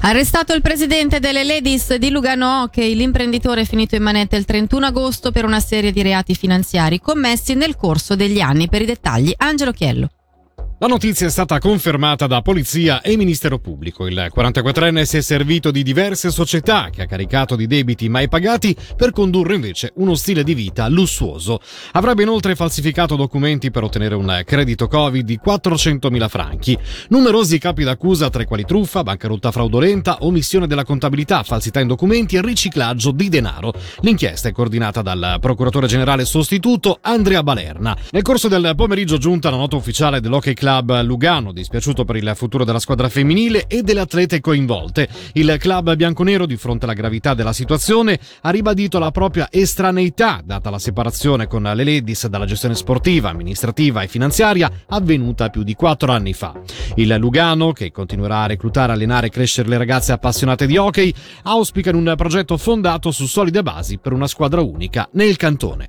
Arrestato il presidente delle Ladies di Lugano Hockey, l'imprenditore è finito in manette il 31 agosto per una serie di reati finanziari commessi nel corso degli anni. Per i dettagli, Angelo Chiello. La notizia è stata confermata da polizia e ministero pubblico. Il 44enne si è servito di diverse società che ha caricato di debiti mai pagati per condurre invece uno stile di vita lussuoso. Avrebbe inoltre falsificato documenti per ottenere un credito Covid di 400.000 franchi. Numerosi capi d'accusa tra i quali truffa, bancarotta fraudolenta, omissione della contabilità, falsità in documenti e riciclaggio di denaro. L'inchiesta è coordinata dal procuratore generale sostituto Andrea Balerna. Nel corso del pomeriggio giunta la nota ufficiale dell'Hockey Club club Lugano, dispiaciuto per il futuro della squadra femminile e delle atlete coinvolte. Il club bianconero, di fronte alla gravità della situazione, ha ribadito la propria estraneità, data la separazione con le ladies dalla gestione sportiva, amministrativa e finanziaria avvenuta più di quattro anni fa. Il Lugano, che continuerà a reclutare, allenare e crescere le ragazze appassionate di hockey, auspica un progetto fondato su solide basi per una squadra unica nel cantone.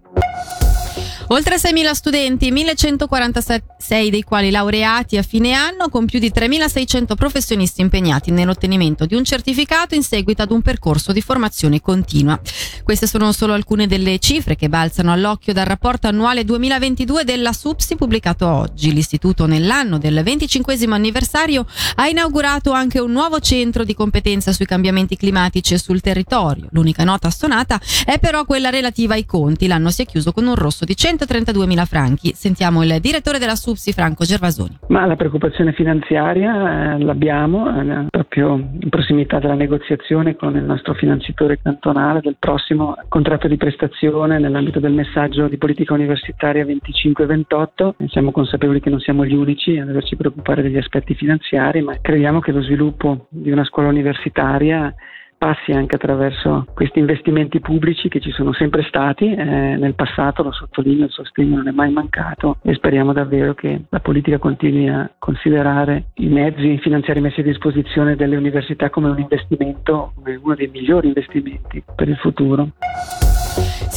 Oltre 6.000 studenti, 1.146 dei quali laureati a fine anno, con più di 3.600 professionisti impegnati nell'ottenimento di un certificato in seguito ad un percorso di formazione continua. Queste sono solo alcune delle cifre che balzano all'occhio dal rapporto annuale 2022 della SUPSI pubblicato oggi. L'istituto nell'anno del 25 anniversario ha inaugurato anche un nuovo centro di competenza sui cambiamenti climatici e sul territorio. L'unica nota stonata è però quella relativa ai conti. L'anno si è chiuso con un rosso di 100 132 franchi. Sentiamo il direttore della SUPSI, Franco Gervasoni. Ma la preoccupazione finanziaria eh, l'abbiamo eh, proprio in prossimità della negoziazione con il nostro finanziatore cantonale del prossimo contratto di prestazione nell'ambito del messaggio di politica universitaria 25-28. Siamo consapevoli che non siamo gli unici a doverci preoccupare degli aspetti finanziari, ma crediamo che lo sviluppo di una scuola universitaria passi anche attraverso questi investimenti pubblici che ci sono sempre stati, eh, nel passato lo sottolineo, il sostegno non è mai mancato e speriamo davvero che la politica continui a considerare i mezzi finanziari messi a disposizione delle università come un investimento, come uno dei migliori investimenti per il futuro.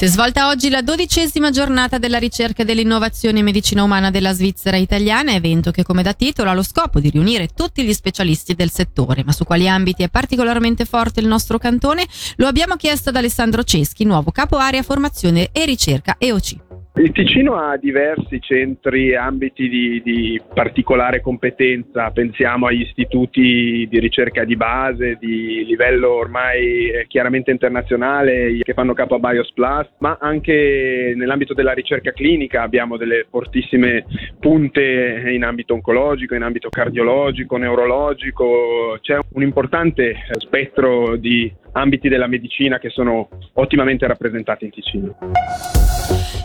Si è svolta oggi la dodicesima giornata della ricerca dell'innovazione in medicina umana della Svizzera italiana, evento che come da titolo ha lo scopo di riunire tutti gli specialisti del settore. Ma su quali ambiti è particolarmente forte il nostro cantone? Lo abbiamo chiesto ad Alessandro Ceschi, nuovo capo area formazione e ricerca EOC. Il Ticino ha diversi centri e ambiti di, di, particolare competenza, pensiamo agli istituti di ricerca di base, di livello ormai eh, chiaramente internazionale che fanno capo a Bios Plus, ma anche nell'ambito della ricerca clinica abbiamo delle fortissime punte in ambito oncologico, in ambito cardiologico, neurologico, c'è un importante spettro di ambiti della medicina che sono ottimamente rappresentati in Ticino.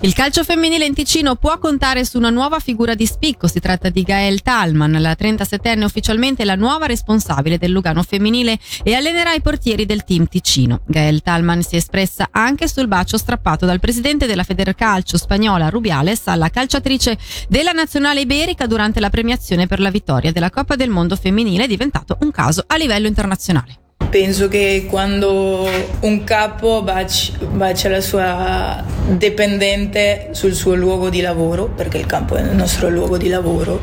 Il calcio femminile in Ticino può contare su una nuova figura di spicco. Si tratta di Gael Talman, la 37enne ufficialmente la nuova responsabile del Lugano femminile e allenerà i portieri del team Ticino. Gael Talman si è espressa anche sul bacio strappato dal presidente della Federcalcio spagnola Rubiales alla calciatrice della nazionale iberica durante la premiazione per la vittoria della Coppa del Mondo femminile, diventato un caso a livello internazionale. Penso che quando un capo bacia la sua dipendente sul suo luogo di lavoro, perché il campo è il nostro luogo di lavoro,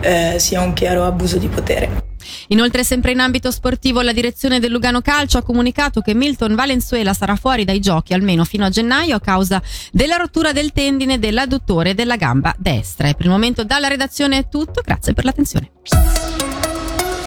eh, sia un chiaro abuso di potere. Inoltre, sempre in ambito sportivo, la direzione del Lugano Calcio ha comunicato che Milton Valenzuela sarà fuori dai giochi almeno fino a gennaio a causa della rottura del tendine dell'adduttore della gamba destra. E per il momento dalla redazione è tutto, grazie per l'attenzione.